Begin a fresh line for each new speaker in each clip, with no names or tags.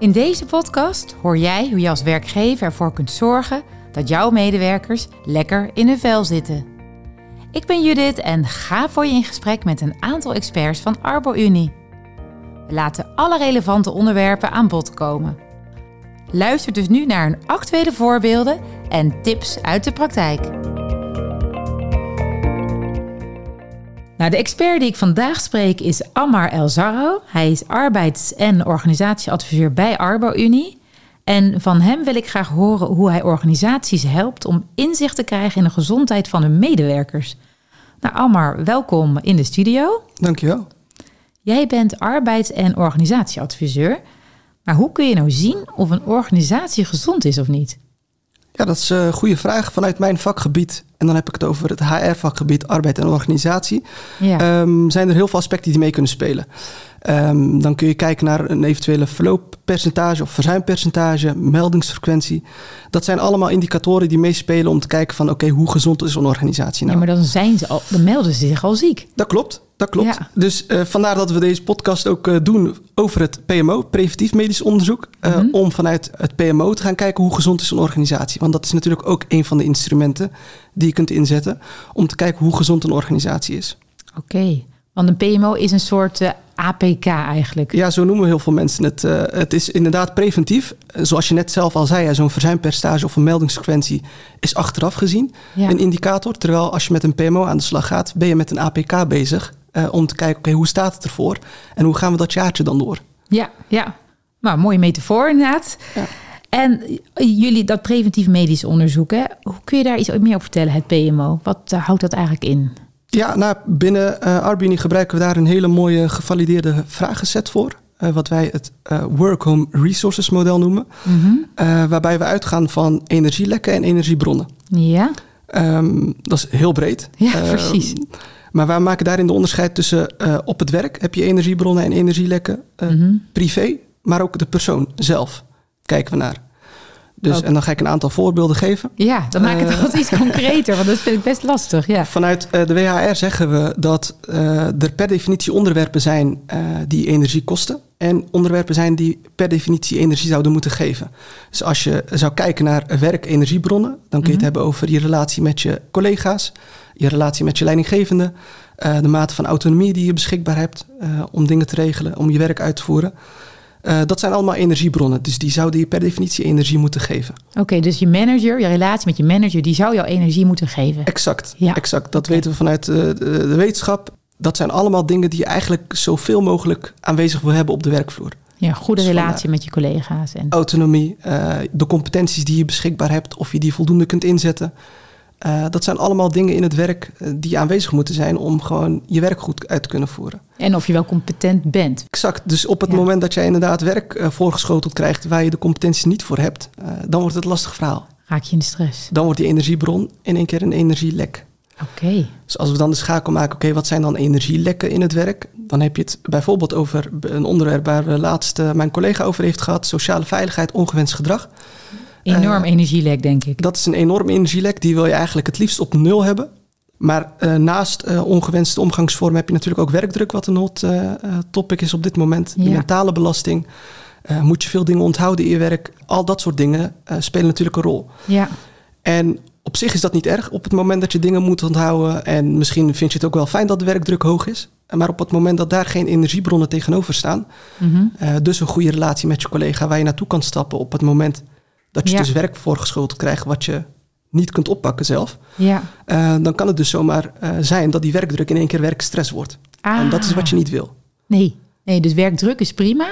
In deze podcast hoor jij hoe je als werkgever ervoor kunt zorgen dat jouw medewerkers lekker in hun vel zitten. Ik ben Judith en ga voor je in gesprek met een aantal experts van ArboUnie. We laten alle relevante onderwerpen aan bod komen. Luister dus nu naar een actuele voorbeelden en tips uit de praktijk. Nou, de expert die ik vandaag spreek is Ammar El Zarro. Hij is arbeids- en organisatieadviseur bij ArboUnie. En van hem wil ik graag horen hoe hij organisaties helpt om inzicht te krijgen in de gezondheid van hun medewerkers. Nou, Ammar, welkom in de studio.
Dankjewel.
Jij bent arbeids- en organisatieadviseur. Maar hoe kun je nou zien of een organisatie gezond is of niet?
Ja, dat is een goede vraag vanuit mijn vakgebied. En dan heb ik het over het HR-vakgebied, arbeid en organisatie.
Ja.
Ehm, zijn er heel veel aspecten die mee kunnen spelen. Ehm, dan kun je kijken naar een eventuele verlooppercentage of verzuimpercentage, meldingsfrequentie. Dat zijn allemaal indicatoren die meespelen om te kijken van oké, hoe gezond is een organisatie nou?
Ja, maar dan, zijn ze al, dan melden ze zich al ziek.
Dat klopt, dat klopt.
Ja.
Dus eh, vandaar dat we deze podcast ook eh, doen over het PMO, preventief medisch onderzoek. eh,
Mhm.
Om vanuit het PMO te gaan kijken hoe gezond is een organisatie. Want dat is natuurlijk ook een van de instrumenten die je kunt inzetten om te kijken hoe gezond een organisatie is.
Oké, want een PMO is een soort APK eigenlijk.
Ja, zo noemen heel veel mensen het. Eh, het is inderdaad preventief. Zoals je net zelf al zei, zo'n verzuimpercentage of een meldingsfrequentie is achteraf gezien
Ja.
een indicator. Terwijl als je met een PMO aan de slag gaat, ben je met een APK bezig eh, om te kijken, oké, hoe staat het ervoor en hoe gaan we dat jaartje dan door?
Ja, ja. Nou, mooie metafoor inderdaad.
Ja.
En jullie, dat preventief medisch onderzoek, hè? hoe kun je daar iets meer over vertellen, het PMO? Wat eh, houdt dat eigenlijk in?
Ja, nou, binnen eh Arbini gebruiken we daar een hele mooie gevalideerde vragenset voor. eh, wat wij het eh, Work Home Resources model noemen. eh, waarbij we uitgaan van energielekken en energiebronnen.
Ja,
Ehm, dat is heel breed.
Ja,
Ehm,
precies.
Maar wij maken daarin de onderscheid tussen op het werk heb je energiebronnen en energielekken.
Mhm.
Privé, maar ook de persoon zelf kijken we naar. Dus. En dan ga ik een aantal voorbeelden geven.
ja dan maak ik het
Eh.
altijd iets concreter, want dat vind ik best lastig. Ja.
Vanuit eh, de WHR zeggen we dat eh, er per definitie onderwerpen zijn eh, die energie kosten. En onderwerpen zijn die per definitie energie zouden moeten geven. Dus als je zou kijken naar werk-energiebronnen, dan kun je het
Mhm.
hebben over je relatie met je collega's, je relatie met je leidinggevende, eh, de mate van autonomie die je beschikbaar hebt eh, om dingen te regelen, om je werk uit te voeren. Eh, dat zijn allemaal energiebronnen, dus die zouden je per definitie energie moeten geven.
Oké, dus je manager, je relatie met je manager, die zou jouw energie moeten geven.
Exact,
Ja.
exact. Dat weten we vanuit eh, de, de wetenschap. Dat zijn allemaal dingen die je eigenlijk zoveel mogelijk aanwezig wil hebben op de werkvloer.
Ja, goede
Dus
relatie met je collega's. En,
Autonomie, eh, de competenties die je beschikbaar hebt, of je die voldoende kunt inzetten. Eh, dat zijn allemaal dingen in het werk eh, die aanwezig moeten zijn om gewoon je werk goed uit te kunnen voeren.
en of je wel competent bent.
Exact. Dus op het
Ja.
moment dat jij inderdaad werk eh, voorgeschoteld krijgt waar je de competenties niet voor hebt, dan wordt het een lastig verhaal.
Raak je in de stress.
Dan wordt die energiebron in één keer een energielek.
Oké.
Dus als we dan de schakel maken, oké, wat zijn dan energielekken in het werk? Dan heb je het bijvoorbeeld over een onderwerp waar we laatst mijn collega over heeft gehad, sociale veiligheid, ongewenst gedrag.
Enorm
Eh,
energielek, denk ik.
Dat is een enorm energielek, die wil je eigenlijk het liefst op nul hebben. Maar eh, naast eh, ongewenste omgangsvormen heb je natuurlijk ook werkdruk, wat een hot topic is op dit moment. De
Ja.
mentale belasting. Moet je veel dingen onthouden in je werk? Al dat soort dingen spelen natuurlijk een rol.
Ja,
En op zich is dat niet erg op het moment dat je dingen moet onthouden. En misschien vind je het ook wel fijn dat de werkdruk hoog is. Maar op het moment dat daar geen energiebronnen tegenover staan.
mhm.
dus een goede relatie met je collega waar je naartoe kan stappen op het moment dat je
Ja.
dus werk voorgeschoteld krijgt wat je niet kunt oppakken zelf.
ja.
eh, dan kan het dus zomaar eh, zijn dat die werkdruk in één keer werkstress wordt. En dat is wat je niet wil.
Ah. Nee. nee, dus werkdruk is prima.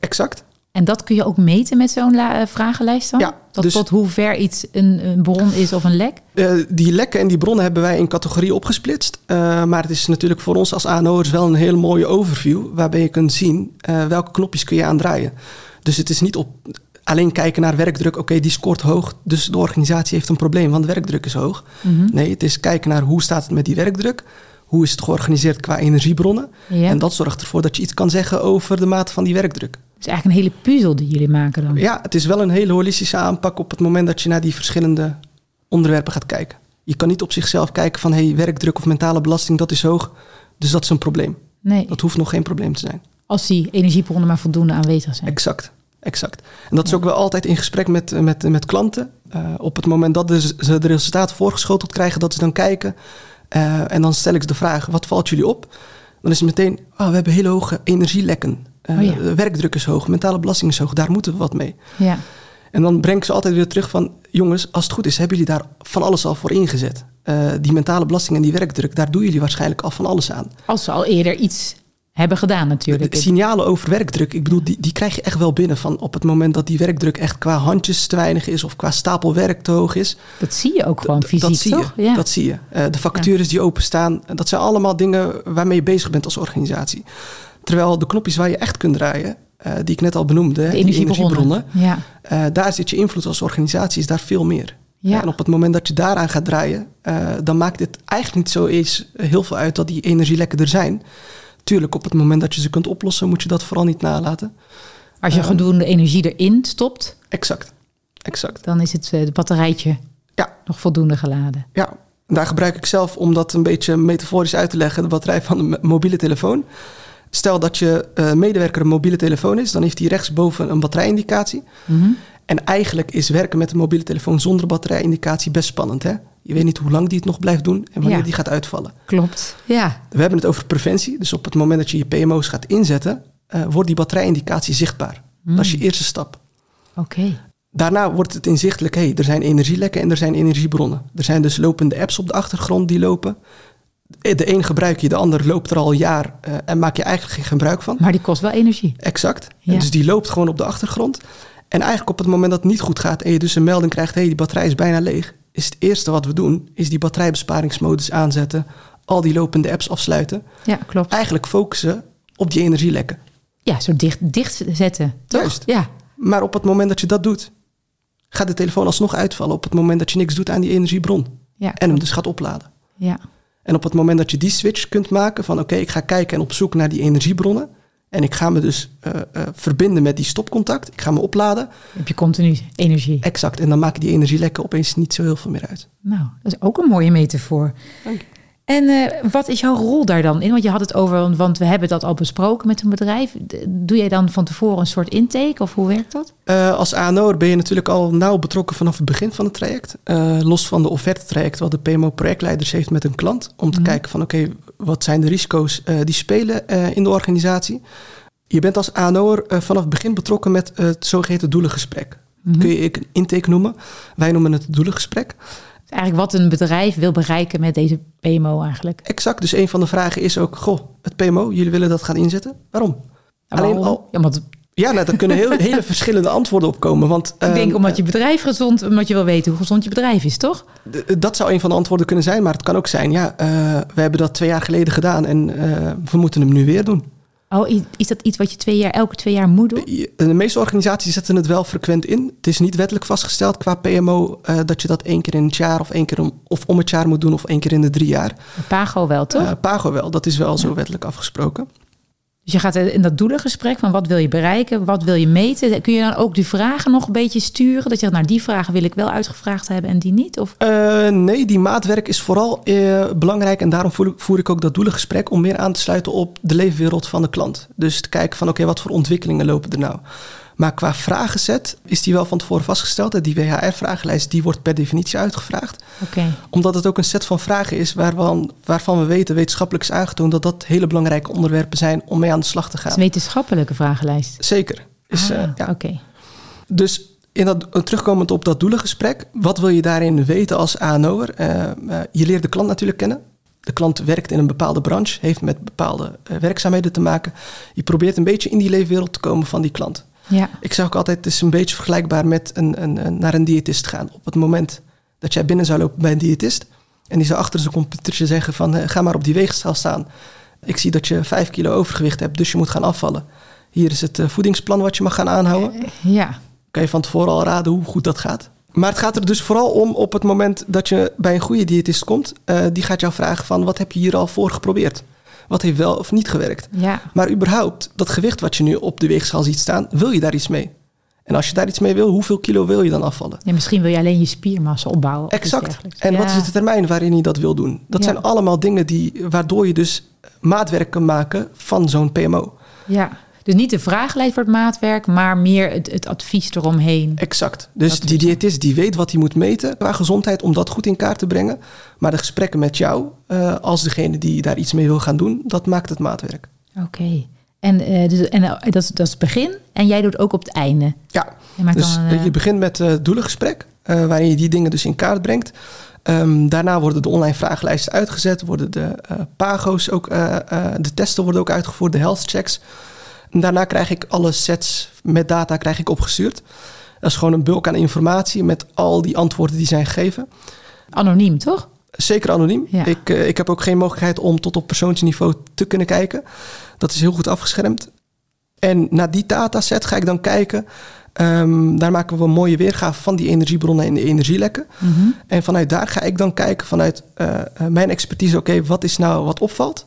Exact.
En dat kun je ook meten met zo'n eh, vragenlijst dan?
Ja,
Dat
dus-
tot hoe ver iets een, een bron is of een lek?
Die lekken en die bronnen hebben wij in categorieën opgesplitst. Maar het is natuurlijk voor ons als ANO'ers wel een hele mooie overview... waarbij je kunt zien welke knopjes kun je aandraaien. Dus het is niet op alleen kijken naar werkdruk. Oké, die scoort hoog, dus de organisatie heeft een probleem... want de werkdruk is hoog.
Mhm.
Nee, het is kijken naar hoe staat het met die werkdruk... hoe is het georganiseerd qua energiebronnen...
Ja.
en dat zorgt ervoor dat je iets kan zeggen over de mate van die werkdruk.
Het is eigenlijk een hele puzzel die jullie maken dan.
Ja, het is wel een hele holistische aanpak op het moment dat je naar die verschillende onderwerpen gaat kijken. Je kan niet op zichzelf kijken van hey, werkdruk of mentale belasting, dat is hoog, dus dat is een probleem.
Nee,
Dat hoeft nog geen probleem te zijn.
als die energiebronnen maar voldoende aanwezig zijn.
Exact. Exact. En dat is ook wel altijd in gesprek met, met, met klanten. Eh, op het moment dat ze de resultaten voorgeschoteld krijgen, dat ze dan kijken. Eh, en dan stel ik ze de vraag, wat valt jullie op? Dan is het meteen, oh, we hebben hele hoge energielekken. Eh,
Oh ja.
werkdruk is hoog, mentale belasting is hoog, daar moeten we wat mee.
Ja.
En dan breng ik ze altijd weer terug van... jongens, als het goed is, hebben jullie daar van alles al voor ingezet. Die mentale belasting en die werkdruk, daar doen jullie waarschijnlijk al van alles aan.
Als ze al eerder iets hebben gedaan natuurlijk.
De signalen over werkdruk, ik bedoel, die, die krijg je echt wel binnen. Van op het moment dat die werkdruk echt qua handjes te weinig is... of qua stapel werk te hoog is.
Dat zie je ook gewoon fysiek,
dat zie
toch?
Je,
Ja.
Dat zie je. Eh, de vacatures die openstaan, dat zijn allemaal dingen waarmee je bezig bent als organisatie. Terwijl de knopjes waar je echt kunt draaien, eh, die ik net al benoemde...
de
die
energiebronnen. Ja.
Eh, daar zit je invloed als organisatie, is daar veel meer.
Ja.
En op het moment dat je daaraan gaat draaien, dan maakt het eigenlijk niet zo eens heel veel uit dat die energielekken er zijn. Tuurlijk, op het moment dat je ze kunt oplossen, moet je dat vooral niet nalaten.
Als je
Ehm.
voldoende energie erin stopt,
Exact, exact.
dan is het het batterijtje
Ja.
nog voldoende geladen.
Ja, daar gebruik ik zelf, om dat een beetje metaforisch uit te leggen, de batterij van een mobiele telefoon. Stel dat je eh, medewerker een mobiele telefoon is, dan heeft hij rechtsboven een batterijindicatie.
Mhm.
En eigenlijk is werken met een mobiele telefoon zonder batterijindicatie best spannend. Hè? Je weet niet hoe lang die het nog blijft doen en wanneer
Ja.
die gaat uitvallen.
Klopt. Ja.
We hebben het over preventie. Dus op het moment dat je je PMO's gaat inzetten, eh, wordt die batterijindicatie zichtbaar.
Mm.
Dat is je eerste stap.
Oké.
Daarna wordt het inzichtelijk, hey, er zijn energielekken en er zijn energiebronnen. Er zijn dus lopende apps op de achtergrond die lopen. De een gebruik je, de ander loopt er al een jaar eh, en maak je eigenlijk geen gebruik van.
Maar die kost wel energie.
Exact.
Ja.
Dus die loopt gewoon op de achtergrond. En eigenlijk op het moment dat het niet goed gaat en je dus een melding krijgt, hé, hey, die batterij is bijna leeg, is het eerste wat we doen, is die batterijbesparingsmodus aanzetten, al die lopende apps afsluiten.
Ja, klopt.
Eigenlijk focussen op die energielekken.
Ja, zo dicht, dicht zetten. Toch?
Juist.
Ja.
Maar op het moment dat je dat doet, gaat de telefoon alsnog uitvallen op het moment dat je niks doet aan die energiebron.
Ja.
En hem dus gaat opladen.
ja.
En op het moment dat je die switch kunt maken van oké, ik ga kijken en op zoek naar die energiebronnen. En ik ga me dus eh, eh, verbinden met die stopcontact. Ik ga me opladen.
Heb je continu energie.
Exact. En dan maken die energielekken opeens niet zo heel veel meer uit.
Nou, dat is ook een mooie metafoor.
Dank je.
En eh, wat is jouw rol daar dan in? Want je had het over, want we hebben dat al besproken met een bedrijf. Doe jij dan van tevoren een soort intake of hoe werkt dat?
Eh, als ANO'er ben je natuurlijk al nauw betrokken vanaf het begin van het traject. Eh, los van de offerte-traject wat de PMO-projectleiders heeft met een klant. Om te
Mhm.
kijken van oké, wat zijn de risico's die spelen in de organisatie. Je bent als ANO'er vanaf het begin betrokken met het zogeheten doelengesprek.
Mhm.
Kun je ik een intake noemen. Wij noemen het doelengesprek.
Eigenlijk wat een bedrijf wil bereiken met deze PMO eigenlijk.
Exact, dus een van de vragen is ook... Goh, het PMO, jullie willen dat gaan inzetten? Waarom? Alleen
Waarom?
al-
Ja, want
Ja, nou, daar kunnen heel, hele verschillende antwoorden op komen. Want,
ik denk
ehm,
omdat je bedrijf gezond, omdat je wil weten hoe gezond je bedrijf is, toch?
D- Dat zou een van de antwoorden kunnen zijn, maar het kan ook zijn, ja, eh, we hebben dat twee jaar geleden gedaan en eh, we moeten hem nu weer doen.
Oh, is dat iets wat je twee jaar, elke twee jaar moet doen?
De meeste organisaties zetten het wel frequent in. Het is niet wettelijk vastgesteld qua PMO eh, dat je dat één keer in het jaar of één keer om, of om het jaar moet doen of één keer in de drie jaar.
Pago wel, toch?
Eh, Pago wel, dat is wel zo wettelijk afgesproken.
Dus je gaat in dat doelengesprek van wat wil je bereiken, wat wil je meten. Kun je dan ook die vragen nog een beetje sturen? Dat je zegt, nou die vragen wil ik wel uitgevraagd hebben en die niet? Of
Eh, nee, die maatwerk is vooral eh, belangrijk en daarom voer ik, voer ik ook dat doelengesprek om meer aan te sluiten op de leefwereld van de klant. Dus te kijken van oké, wat voor ontwikkelingen lopen er nou? Maar qua vragenset is die wel van tevoren vastgesteld. Die WHR-vragenlijst die wordt per definitie uitgevraagd.
oké,
Omdat het ook een set van vragen is waarvan, waarvan we weten, wetenschappelijk is aangetoond, dat dat hele belangrijke onderwerpen zijn om mee aan de slag te
het
gaan.
is een wetenschappelijke vragenlijst.
Zeker. Is,
Ah,
eh, ja.
Oké,
Dus in dat, eh, terugkomend op dat doelengesprek, wat wil je daarin weten als ANO'er? Eh, eh, je leert de klant natuurlijk kennen. De klant werkt in een bepaalde branche, heeft met bepaalde werkzaamheden te maken. Je probeert een beetje in die leefwereld te komen van die klant.
Ja.
Ik zeg ook altijd, het is een beetje vergelijkbaar met een, een, een- naar een diëtist gaan. Op het moment dat jij binnen zou lopen bij een diëtist... en die zou achter zijn computertje zeggen van... eh, ga maar op die weegschaal staan. Ik zie dat je 5 kilo overgewicht hebt, dus je moet gaan afvallen. Hier is het eh, voedingsplan wat je mag gaan aanhouden
ja.
kan je van tevoren al raden hoe goed dat gaat. Maar het gaat er dus vooral om op het moment dat je bij een goede diëtist komt. eh, die gaat jou vragen van wat heb je hier al voor geprobeerd? Wat heeft wel of niet gewerkt?
Ja,
Maar überhaupt, dat gewicht wat je nu op de weegschaal ziet staan, wil je daar iets mee? En als je daar iets mee wil, hoeveel kilo wil je dan afvallen?
ja, misschien wil je alleen je spiermassa opbouwen.
Exact. En wat is de termijn waarin je dat wil doen? Dat
Ja.
zijn allemaal dingen die, waardoor je dus maatwerk kan maken van zo'n PMO.
Ja, Dus niet de vragenlijst voor het maatwerk, maar meer het, het advies eromheen.
Exact. Dus
Dat
die
is-
diëtist die weet wat hij moet meten qua gezondheid om dat goed in kaart te brengen. Maar de gesprekken met jou, eh, als degene die daar iets mee wil gaan doen, dat maakt het maatwerk.
Oké. En, eh, dus, en eh, dat, is, dat is het begin. En jij doet ook op het einde.
Ja,
Je
dus
dan
je begint met het doelengesprek, waarin je die dingen dus in kaart brengt. Ehm, daarna worden de online vragenlijsten uitgezet, worden de pago's ook, de testen worden ook uitgevoerd, de health checks. Daarna krijg ik alle sets met data krijg ik opgestuurd. Dat is gewoon een bulk aan informatie met al die antwoorden die zijn gegeven.
anoniem, toch?
Zeker anoniem.
Ja.
Ik, eh, ik heb ook geen mogelijkheid om tot op persoonsniveau te kunnen kijken. Dat is heel goed afgeschermd. En naar die dataset ga ik dan kijken. Ehm, daar maken we een mooie weergave van die energiebronnen en de energielekken.
Mhm.
En vanuit daar ga ik dan kijken vanuit eh, eh, mijn expertise. Oké, wat is nou wat opvalt?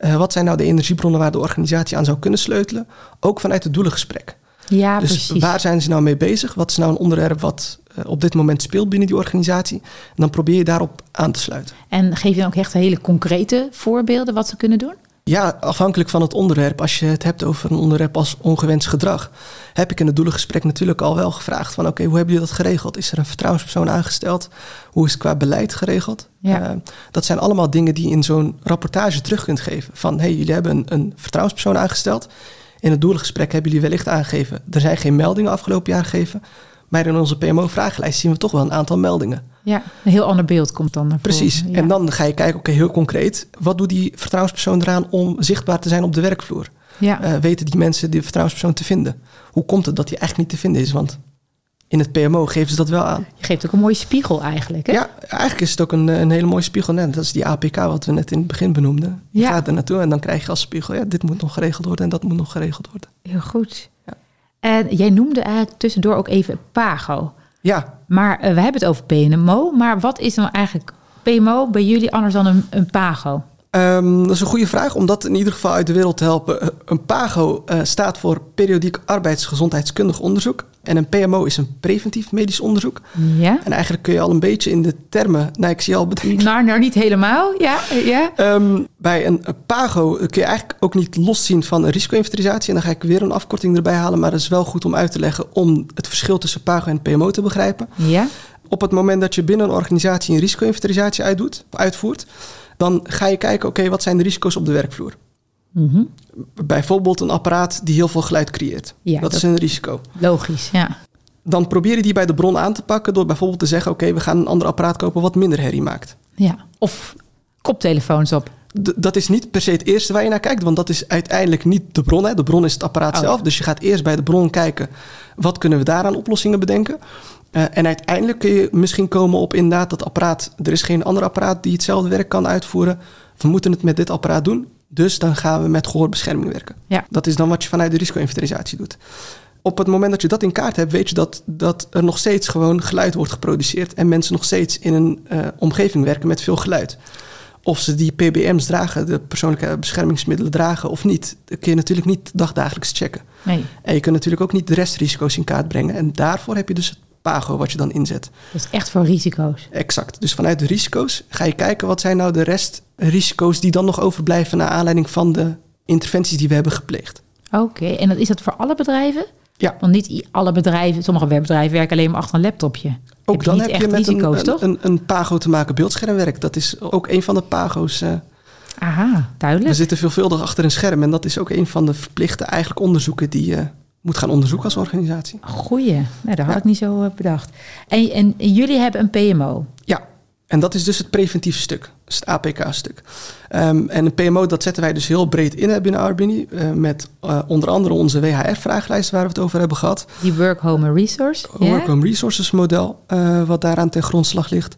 Eh, wat zijn nou de energiebronnen waar de organisatie aan zou kunnen sleutelen? Ook vanuit het doelengesprek.
Ja,
dus
precies.
waar zijn ze nou mee bezig? Wat is nou een onderwerp wat eh, op dit moment speelt binnen die organisatie? En dan probeer je daarop aan te sluiten.
En geef je dan ook echt hele concrete voorbeelden wat ze kunnen doen?
Ja, afhankelijk van het onderwerp. Als je het hebt over een onderwerp als ongewenst gedrag, heb ik in het doelengesprek natuurlijk al wel gevraagd van oké, hoe hebben jullie dat geregeld? Is er een vertrouwenspersoon aangesteld? Hoe is het qua beleid geregeld?
Ja.
Eh, dat zijn allemaal dingen die je in zo'n rapportage terug kunt geven. Van hé, hey, jullie hebben een, een vertrouwenspersoon aangesteld. In het doelengesprek hebben jullie wellicht aangegeven. Er zijn geen meldingen afgelopen jaar gegeven. Maar in onze PMO-vragenlijst zien we toch wel een aantal meldingen.
Ja, een heel ander beeld komt dan naar voren.
Precies.
Ja.
En dan ga je kijken, oké, heel concreet. Wat doet die vertrouwenspersoon eraan om zichtbaar te zijn op de werkvloer?
Ja.
Eh, weten die mensen die vertrouwenspersoon te vinden? Hoe komt het dat die eigenlijk niet te vinden is? Want in het PMO geven ze dat wel aan.
Je geeft ook een mooie spiegel eigenlijk. Hè?
Ja, eigenlijk is het ook een, een hele mooie spiegel. Net, dat is die APK wat we net in het begin benoemden. Je
Ja.
gaat er naartoe en dan krijg je als spiegel... ja, dit moet nog geregeld worden en dat moet nog geregeld worden.
Heel goed.
Ja.
En jij noemde eigenlijk tussendoor ook even PAGO.
Ja,
Maar eh, we hebben het over PMO. Maar wat is dan eigenlijk PMO bij jullie anders dan een, een PAGO?
Ehm, dat is een goede vraag om dat in ieder geval uit de wereld te helpen. Eh, Een PAGO eh, staat voor periodiek arbeidsgezondheidskundig onderzoek. En een PMO is een preventief medisch onderzoek.
Ja?
En eigenlijk kun je al een beetje in de termen... Nou, ik zie al bedenken.
Nou, nou niet helemaal. Ja, ja.
Ehm, bij een een PAGO kun je eigenlijk ook niet loszien van een risico-inventarisatie. En dan ga ik weer een afkorting erbij halen. Maar dat is wel goed om uit te leggen om het verschil tussen PAGO en PMO te begrijpen.
Ja?
Op het moment dat je binnen een organisatie een risico-inventarisatie uitdoet, uitvoert, dan ga je kijken, oké, wat zijn de risico's op de werkvloer?
Mhm.
Bijvoorbeeld een apparaat die heel veel geluid creëert.
Ja,
dat, is een risico.
Logisch, ja.
Dan probeer je die bij de bron aan te pakken door bijvoorbeeld te zeggen, oké, we gaan een ander apparaat kopen wat minder herrie maakt.
ja. Of koptelefoons op.
D- dat is niet per se het eerste waar je naar kijkt, want dat is uiteindelijk niet de bron. Hè. De bron is het apparaat
Oh.
zelf. Dus je gaat eerst bij de bron kijken, wat kunnen we daaraan oplossingen bedenken? Eh, en uiteindelijk kun je misschien komen op inderdaad dat apparaat. Er is geen ander apparaat die hetzelfde werk kan uitvoeren. We moeten het met dit apparaat doen. Dus dan gaan we met gehoorbescherming werken.
Ja.
Dat is dan wat je vanuit de risico-inventarisatie doet. Op het moment dat je dat in kaart hebt, weet je dat, dat er nog steeds gewoon geluid wordt geproduceerd. En mensen nog steeds in een eh, omgeving werken met veel geluid. Of ze die PBM's dragen, de persoonlijke beschermingsmiddelen dragen of niet. Dat kun je natuurlijk niet dagdagelijks checken.
Nee,
En je kunt natuurlijk ook niet de restrisico's in kaart brengen. En daarvoor heb je dus het PAGO wat je dan inzet.
dat is echt voor risico's.
Exact. Dus vanuit de risico's ga je kijken wat zijn nou de restrisico's die dan nog overblijven naar aanleiding van de interventies die we hebben gepleegd.
Oké, en dat is dat voor alle bedrijven?
Ja.
Want niet alle bedrijven, sommige bedrijven werken alleen maar achter een laptopje.
Ook dan heb je met
risico's,
een,
toch?
een, een, PAGO te maken beeldschermwerk. Dat is ook een van de PAGO's. eh.
Aha,
we
duidelijk.
zitten veelvuldig achter een scherm. En dat is ook een van de verplichte eigenlijk onderzoeken die je moet gaan onderzoeken als organisatie.
Goeie. Nou, dat had ik niet zo eh, bedacht. En, en jullie hebben een PMO.
Ja, en dat is dus het preventieve stuk. Dus het APK-stuk. Ehm, en een PMO, dat zetten wij dus heel breed in binnen Arbini. eh, met eh, onder andere onze WHR-vragenlijst waar we het over hebben gehad.
Die Work Home Resource.
Work Home Resources model, wat daaraan ten grondslag ligt.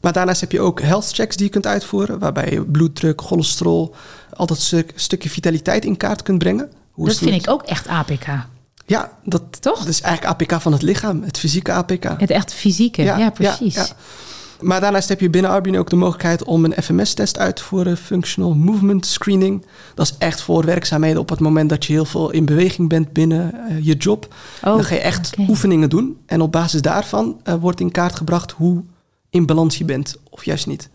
Maar daarnaast heb je ook health checks die je kunt uitvoeren. Waarbij je bloeddruk, cholesterol, al dat stuk, stukje vitaliteit in kaart kunt brengen. Hoe
Dat vind ik ook echt APK.
Ja, dat,
Toch?
dat is eigenlijk APK van het lichaam. Het fysieke APK.
Het echt fysieke. Ja, precies.
ja. Maar daarnaast heb je binnen Arbine ook de mogelijkheid om een FMS-test uit te voeren, Functional Movement Screening. Dat is echt voor werkzaamheden op het moment dat je heel veel in beweging bent binnen eh, je job.
Oh,
dan ga je echt oefeningen doen. En op basis daarvan eh, wordt in kaart gebracht hoe in balans je bent, of juist niet.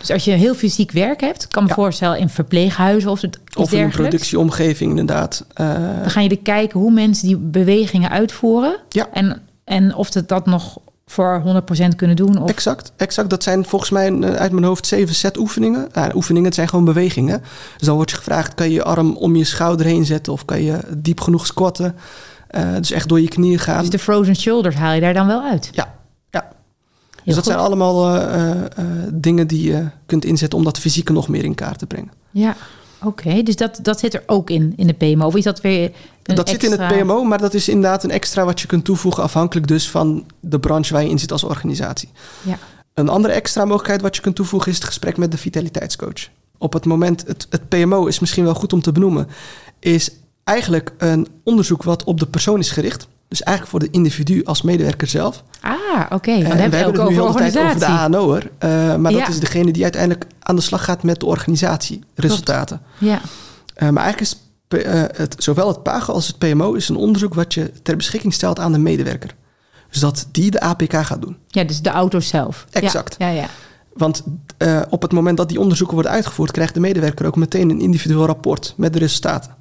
Dus als je heel fysiek werk hebt, kan me
Ja.
voorstellen in verpleeghuizen of, het, iets
Of in een productieomgeving inderdaad. Eh,
Dan ga je er kijken hoe mensen die bewegingen uitvoeren.
Ja.
En, en of ze dat nog voor 100% kunnen doen. Of,
Exact, exact. Dat zijn volgens mij eh, uit mijn hoofd zeven set oefeningen. Ja, oefeningen, het zijn gewoon bewegingen. Dus dan wordt je gevraagd, kan je je arm om je schouder heen zetten... of kan je diep genoeg squatten. Eh, dus echt door je knieën gaan.
dus de frozen shoulders haal je daar dan wel uit.
Ja, dat
goed.
zijn allemaal eh, eh, eh, dingen die je kunt inzetten... om dat fysieke nog meer in kaart te brengen.
Ja, oké. Dus dat, dat zit er ook in, in de PMO. Of is dat weer een
dat zit in het
extra-
PMO, maar dat is inderdaad een extra wat je kunt toevoegen... afhankelijk dus van de branche waar je in zit als organisatie.
Ja.
Een andere extra mogelijkheid wat je kunt toevoegen is het gesprek met de vitaliteitscoach. Op het moment, het, het PMO is misschien wel goed om te benoemen, is eigenlijk een onderzoek wat op de persoon is gericht. Dus eigenlijk voor de individu als medewerker zelf.
Ah, oké.
En we
ook
hebben het nu
over
heel de tijd over de
organisatie.
ANO'er. eh maar dat is degene die uiteindelijk aan de slag gaat met de organisatieresultaten.
Ja,
Eh, maar eigenlijk is eh, het, zowel het PAGO als het PMO is een onderzoek wat je ter beschikking stelt aan de medewerker. Dus dat die de APK gaat doen.
ja, dus de auto zelf.
Exact.
Ja, ja.
Want op het moment dat die onderzoeken worden uitgevoerd, krijgt de medewerker ook meteen een individueel rapport met de resultaten.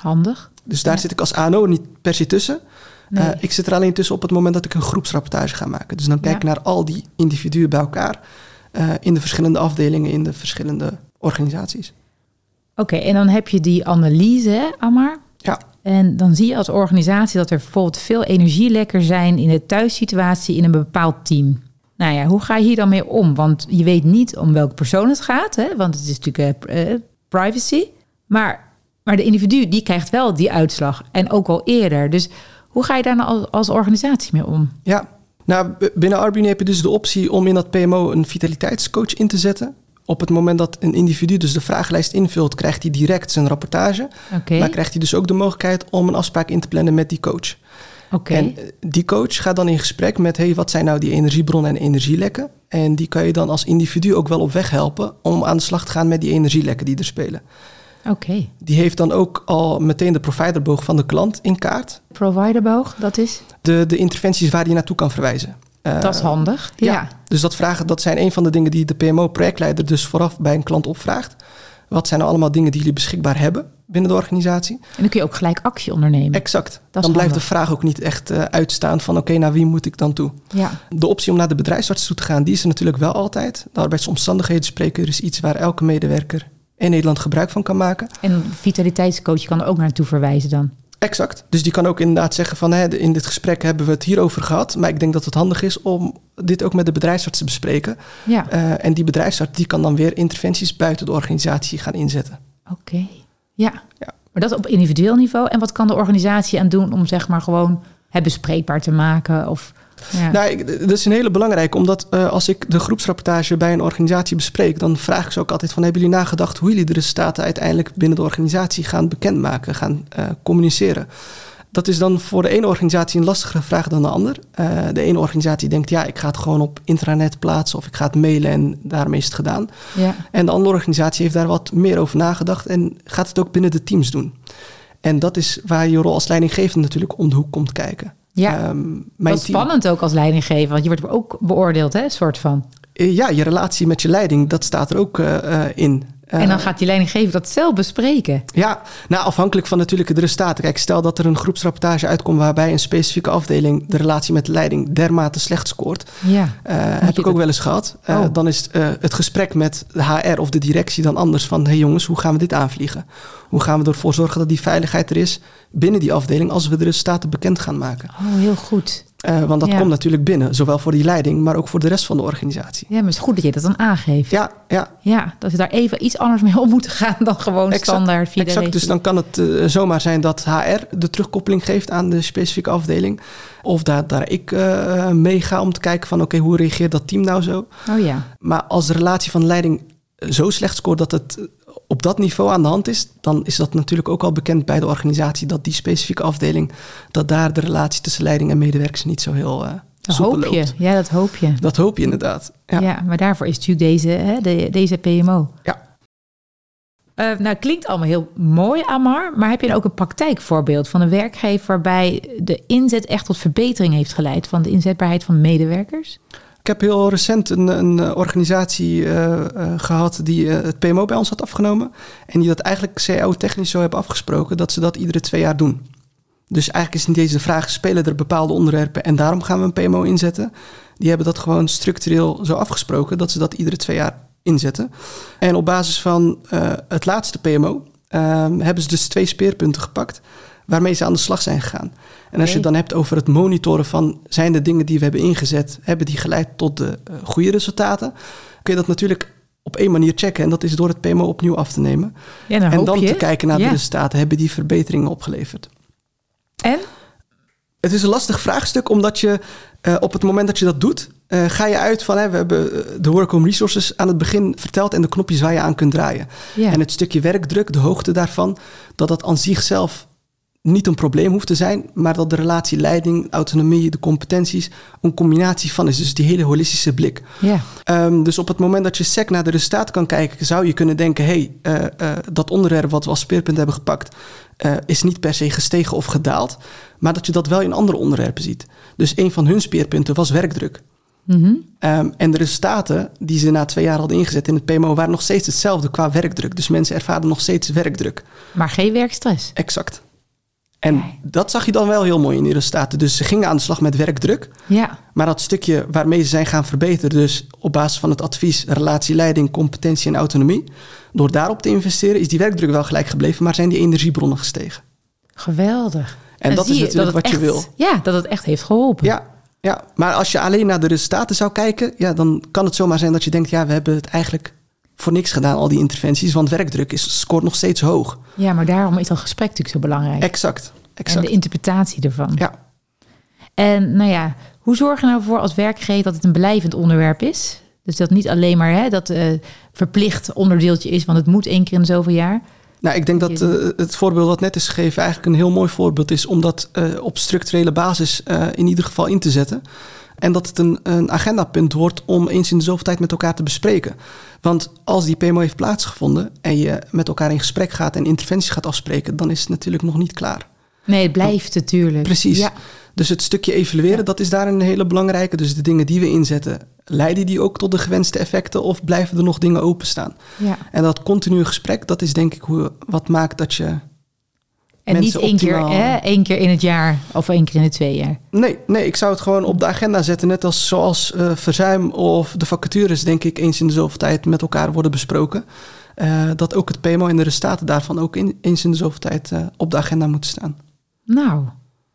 Handig.
Dus daar zit ik als ANO niet per se tussen.
Nee.
Eh, ik zit er alleen tussen op het moment dat ik een groepsrapportage ga maken. Dus dan kijk ik
Ja.
naar al die individuen bij elkaar eh, in de verschillende afdelingen, in de verschillende organisaties.
Oké, en dan heb je die analyse, hè, Amar.
Ja,
En dan zie je als organisatie dat er bijvoorbeeld veel energielekker zijn in de thuissituatie in een bepaald team. Nou ja, hoe ga je hier dan mee om? Want je weet niet om welke persoon het gaat, hè? want het is natuurlijk eh, privacy. Maar, maar de individu die krijgt wel die uitslag en ook al eerder. Dus hoe ga je daar nou als, organisatie mee om?
ja. Nou, binnen Arbine heb je dus de optie om in dat PMO een vitaliteitscoach in te zetten. Op het moment dat een individu dus de vragenlijst invult, krijgt hij direct zijn rapportage.
Oké,
Maar krijgt hij dus ook de mogelijkheid om een afspraak in te plannen met die coach.
oké.
En eh, die coach gaat dan in gesprek met... hey, wat zijn nou die energiebronnen en energielekken? En die kan je dan als individu ook wel op weg helpen... om aan de slag te gaan met die energielekken die er spelen.
Oké.
Die heeft dan ook al meteen de providerboog van de klant in kaart.
Providerboog, dat is,
De, de interventies waar die naartoe kan verwijzen. Eh,
dat is handig. Ja.
Dus dat, vragen, dat zijn een van de dingen die de PMO-projectleider dus vooraf bij een klant opvraagt. Wat zijn nou allemaal dingen die jullie beschikbaar hebben binnen de organisatie?
En dan kun je ook gelijk actie ondernemen.
Exact. dan blijft de vraag ook niet echt eh, uitstaan van... oké, naar wie moet ik dan toe?
ja.
De optie om naar de bedrijfsarts toe te gaan, die is er natuurlijk wel altijd. De arbeidsomstandigheden is iets waar elke medewerker in Nederland gebruik van kan maken.
En een vitaliteitscoach kan er ook naartoe verwijzen dan.
Exact. Dus die kan ook inderdaad zeggen van hè, in dit gesprek hebben we het hierover gehad. Maar ik denk dat het handig is om dit ook met de bedrijfsarts te bespreken.
Ja,
Eh, en die bedrijfsarts die kan dan weer interventies buiten de organisatie gaan inzetten.
oké. Ja.
Ja.
Maar dat op individueel niveau. En wat kan de organisatie aan doen om zeg maar gewoon het bespreekbaar te maken? Of, ja.
Nou, dat is een hele belangrijke, omdat eh, als ik de groepsrapportage bij een organisatie bespreek, dan vraag ik ze ook altijd van, hebben jullie nagedacht hoe jullie de resultaten uiteindelijk binnen de organisatie gaan bekendmaken, gaan eh, communiceren? Dat is dan voor de ene organisatie een lastigere vraag dan de ander. Eh, de ene organisatie denkt, ja, ik ga het gewoon op intranet plaatsen of ik ga het mailen en daarmee is het gedaan.
ja.
En de andere organisatie heeft daar wat meer over nagedacht en gaat het ook binnen de teams doen. En dat is waar je rol als leidinggevende natuurlijk om de hoek komt kijken.
Ja.
Ehm, mijn
Wat spannend ook als leidinggever, want je wordt ook beoordeeld, hè, soort van.
Eh, Ja, je relatie met je leiding, dat staat er ook eh, eh, in. Eh,
en dan gaat die leidinggever dat zelf bespreken.
Ja, nou, afhankelijk van natuurlijk de resultaten. Kijk, stel dat er een groepsrapportage uitkomt waarbij een specifieke afdeling de relatie met de leiding dermate slecht scoort.
Ja.
Eh, heb ik ook wel eens gehad. Eh,
Oh.
Dan is eh, het gesprek met de HR of de directie dan anders van... hé hey jongens, hoe gaan we dit aanvliegen? Hoe gaan we ervoor zorgen dat die veiligheid er is binnen die afdeling... als we de resultaten bekend gaan maken?
Oh, heel goed.
Eh, want dat
Ja.
komt natuurlijk binnen, zowel voor die leiding... maar ook voor de rest van de organisatie.
Ja, maar het is goed dat je dat dan aangeeft.
Ja, ja,
Ja, dat we daar even iets anders mee om moeten gaan dan gewoon
Exact,
standaard via de
Exact, dus
regie.
dan kan het eh, zomaar zijn dat HR de terugkoppeling geeft aan de specifieke afdeling. Of dat daar ik eh mee ga om te kijken van oké, hoe reageert dat team nou zo?
Oh ja.
Maar als de relatie van de leiding zo slecht scoort dat het op dat niveau aan de hand is, dan is dat natuurlijk ook al bekend bij de organisatie dat die specifieke afdeling, dat daar de relatie tussen leiding en medewerkers niet zo heel eh
Dat hoop je.
loopt.
Ja, dat hoop je.
Dat hoop je inderdaad.
Ja.
Ja.
maar daarvoor is natuurlijk deze, hè, de, deze PMO.
Ja.
Eh, nou, klinkt allemaal heel mooi, Amar. Maar heb je dan ook een praktijkvoorbeeld van een werkgever waarbij de inzet echt tot verbetering heeft geleid van de inzetbaarheid van medewerkers?
Heb heel recent een, een organisatie uh, uh, gehad die het PMO bij ons had afgenomen. En die dat eigenlijk CAO-technisch zo hebben afgesproken dat ze dat iedere twee jaar doen. Dus eigenlijk is in deze vraag, spelen er bepaalde onderwerpen en daarom gaan we een PMO inzetten. Die hebben dat gewoon structureel zo afgesproken dat ze dat iedere twee jaar inzetten. En op basis van het laatste PMO hebben ze dus twee speerpunten gepakt waarmee ze aan de slag zijn gegaan. En als je het dan hebt over het monitoren van zijn de dingen die we hebben ingezet, hebben die geleid tot de uh, goede resultaten, kun je dat natuurlijk op één manier checken. En dat is door het PMO opnieuw af te nemen.
Ja,
en dan
je.
te kijken naar de resultaten. Hebben die verbeteringen opgeleverd?
En?
Het is een lastig vraagstuk, omdat je uh, op het moment dat je dat doet, uh, ga je uit van, hè, we hebben de work home resources aan het begin verteld en de knopjes waar je aan kunt draaien. En het stukje werkdruk, de hoogte daarvan, dat dat aan zichzelf niet een probleem hoeft te zijn, maar dat de relatie leiding, autonomie, de competenties een combinatie van is. Dus die hele holistische blik. Um, dus op het moment dat je sec naar de resultaten kan kijken, zou je kunnen denken: hé, hey, uh, uh, dat onderwerp wat we als speerpunt hebben gepakt, uh, is niet per se gestegen of gedaald, maar dat je dat wel in andere onderwerpen ziet. Dus een van hun speerpunten was werkdruk.
Mm -hmm.
um, en de resultaten die ze na twee jaar hadden ingezet in het PMO waren nog steeds hetzelfde qua werkdruk. Dus mensen ervaren nog steeds werkdruk.
Maar geen werkstress.
Exact. En dat zag je dan wel heel mooi in die resultaten. Dus ze gingen aan de slag met werkdruk.
Ja.
Maar dat stukje waarmee ze zijn gaan verbeteren, dus op basis van het advies, relatieleiding, competentie en autonomie, door daarop te investeren, is die werkdruk wel gelijk gebleven, maar zijn die energiebronnen gestegen.
Geweldig.
En, en dat is natuurlijk
dat
wat
echt,
je wil.
Ja, dat het echt heeft geholpen.
Ja, ja, maar als je alleen naar de resultaten zou kijken, ja, dan kan het zomaar zijn dat je denkt, ja, we hebben het eigenlijk voor niks gedaan, al die interventies, want werkdruk is, scoort nog steeds hoog.
Ja, maar daarom is dat gesprek natuurlijk zo belangrijk.
Exact. exact.
En de interpretatie ervan.
Ja.
En nou ja, hoe zorg je nou voor als werkgever dat het een blijvend onderwerp is? Dus dat niet alleen maar hè, dat uh, verplicht onderdeeltje is, want het moet één keer in zoveel jaar.
Nou, ik denk dat uh, het voorbeeld wat net is gegeven eigenlijk een heel mooi voorbeeld is om dat uh, op structurele basis uh, in ieder geval in te zetten. En dat het een, een agendapunt wordt om eens in de zoveel tijd met elkaar te bespreken. Want als die PMO heeft plaatsgevonden en je met elkaar in gesprek gaat en interventies gaat afspreken, dan is het natuurlijk nog niet klaar.
Nee, het blijft natuurlijk.
Precies.
Ja.
Dus het stukje evalueren, ja. dat is daar een hele belangrijke. Dus de dingen die we inzetten, leiden die ook tot de gewenste effecten of blijven er nog dingen openstaan?
Ja.
En dat continue gesprek, dat is denk ik hoe, wat maakt dat je.
En niet één keer, hè, één keer in het jaar of één keer in de twee jaar.
Nee, nee, ik zou het gewoon op de agenda zetten. Net als zoals uh, verzuim of de vacatures, denk ik, eens in de zoveel tijd met elkaar worden besproken. Uh, dat ook het PMO en de resultaten daarvan ook in, eens in de zoveel tijd uh, op de agenda moeten staan.
Nou,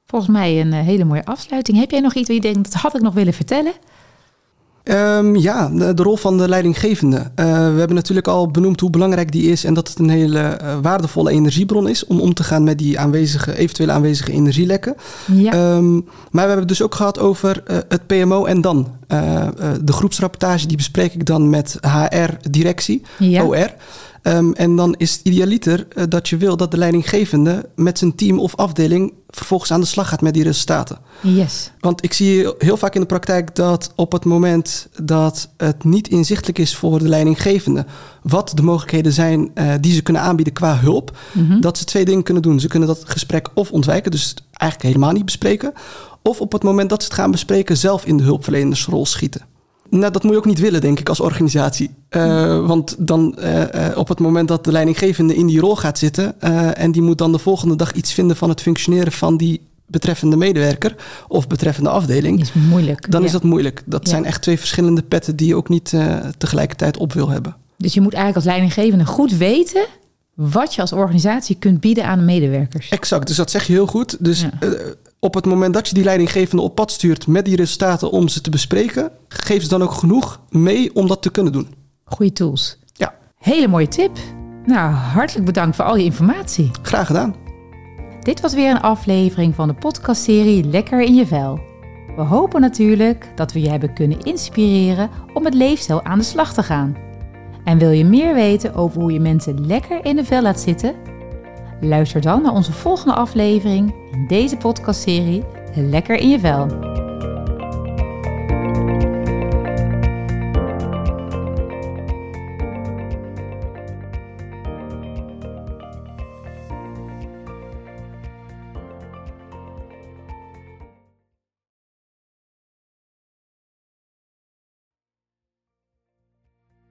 volgens mij een hele mooie afsluiting. Heb jij nog iets waar je denkt, dat had ik nog willen vertellen?
Um, ja, de, de, rol van de leidinggevende. Uh, we hebben natuurlijk al benoemd hoe belangrijk die is en dat het een hele uh, waardevolle energiebron is om om te gaan met die aanwezige, eventuele aanwezige energielekken.
Ja.
Um, maar we hebben het dus ook gehad over uh, het PMO en dan. de groepsrapportage die bespreek ik dan met HR-directie,
ja.
OR. Um, en dan is het idealiter uh, dat je wil dat de leidinggevende met zijn team of afdeling vervolgens aan de slag gaat met die resultaten.
Yes.
Want ik zie heel vaak in de praktijk dat op het moment dat het niet inzichtelijk is voor de leidinggevende wat de mogelijkheden zijn uh, die ze kunnen aanbieden qua hulp,
Mhm.
dat ze twee dingen kunnen doen. Ze kunnen dat gesprek of ontwijken, dus eigenlijk helemaal niet bespreken, of op het moment dat ze het gaan bespreken zelf in de hulpverlenersrol schieten. Nou, dat moet je ook niet willen, denk ik, als organisatie. Uh, want dan uh, uh, op het moment dat de leidinggevende in die rol gaat zitten... en die moet dan de volgende dag iets vinden van het functioneren van die betreffende medewerker... of betreffende afdeling...
Is moeilijk.
Dan
ja.
is dat moeilijk. Dat
Ja.
zijn echt twee verschillende petten die je ook niet tegelijkertijd op wil hebben.
Dus je moet eigenlijk als leidinggevende goed weten wat je als organisatie kunt bieden aan de medewerkers.
Exact, dus dat zeg je heel goed. Dus
Ja.
uh, op het moment dat je die leidinggevende op pad stuurt met die resultaten om ze te bespreken, geef ze dan ook genoeg mee om dat te kunnen doen.
Goede tools.
Ja.
Hele mooie tip. Nou, hartelijk bedankt voor al je informatie.
Graag gedaan.
Dit was weer een aflevering van de podcastserie Lekker in je vel. We hopen natuurlijk dat we je hebben kunnen inspireren om met leefstijl aan de slag te gaan. En wil je meer weten over hoe je mensen lekker in de vel laat zitten? Luister dan naar onze volgende aflevering in deze podcastserie Lekker in je vel.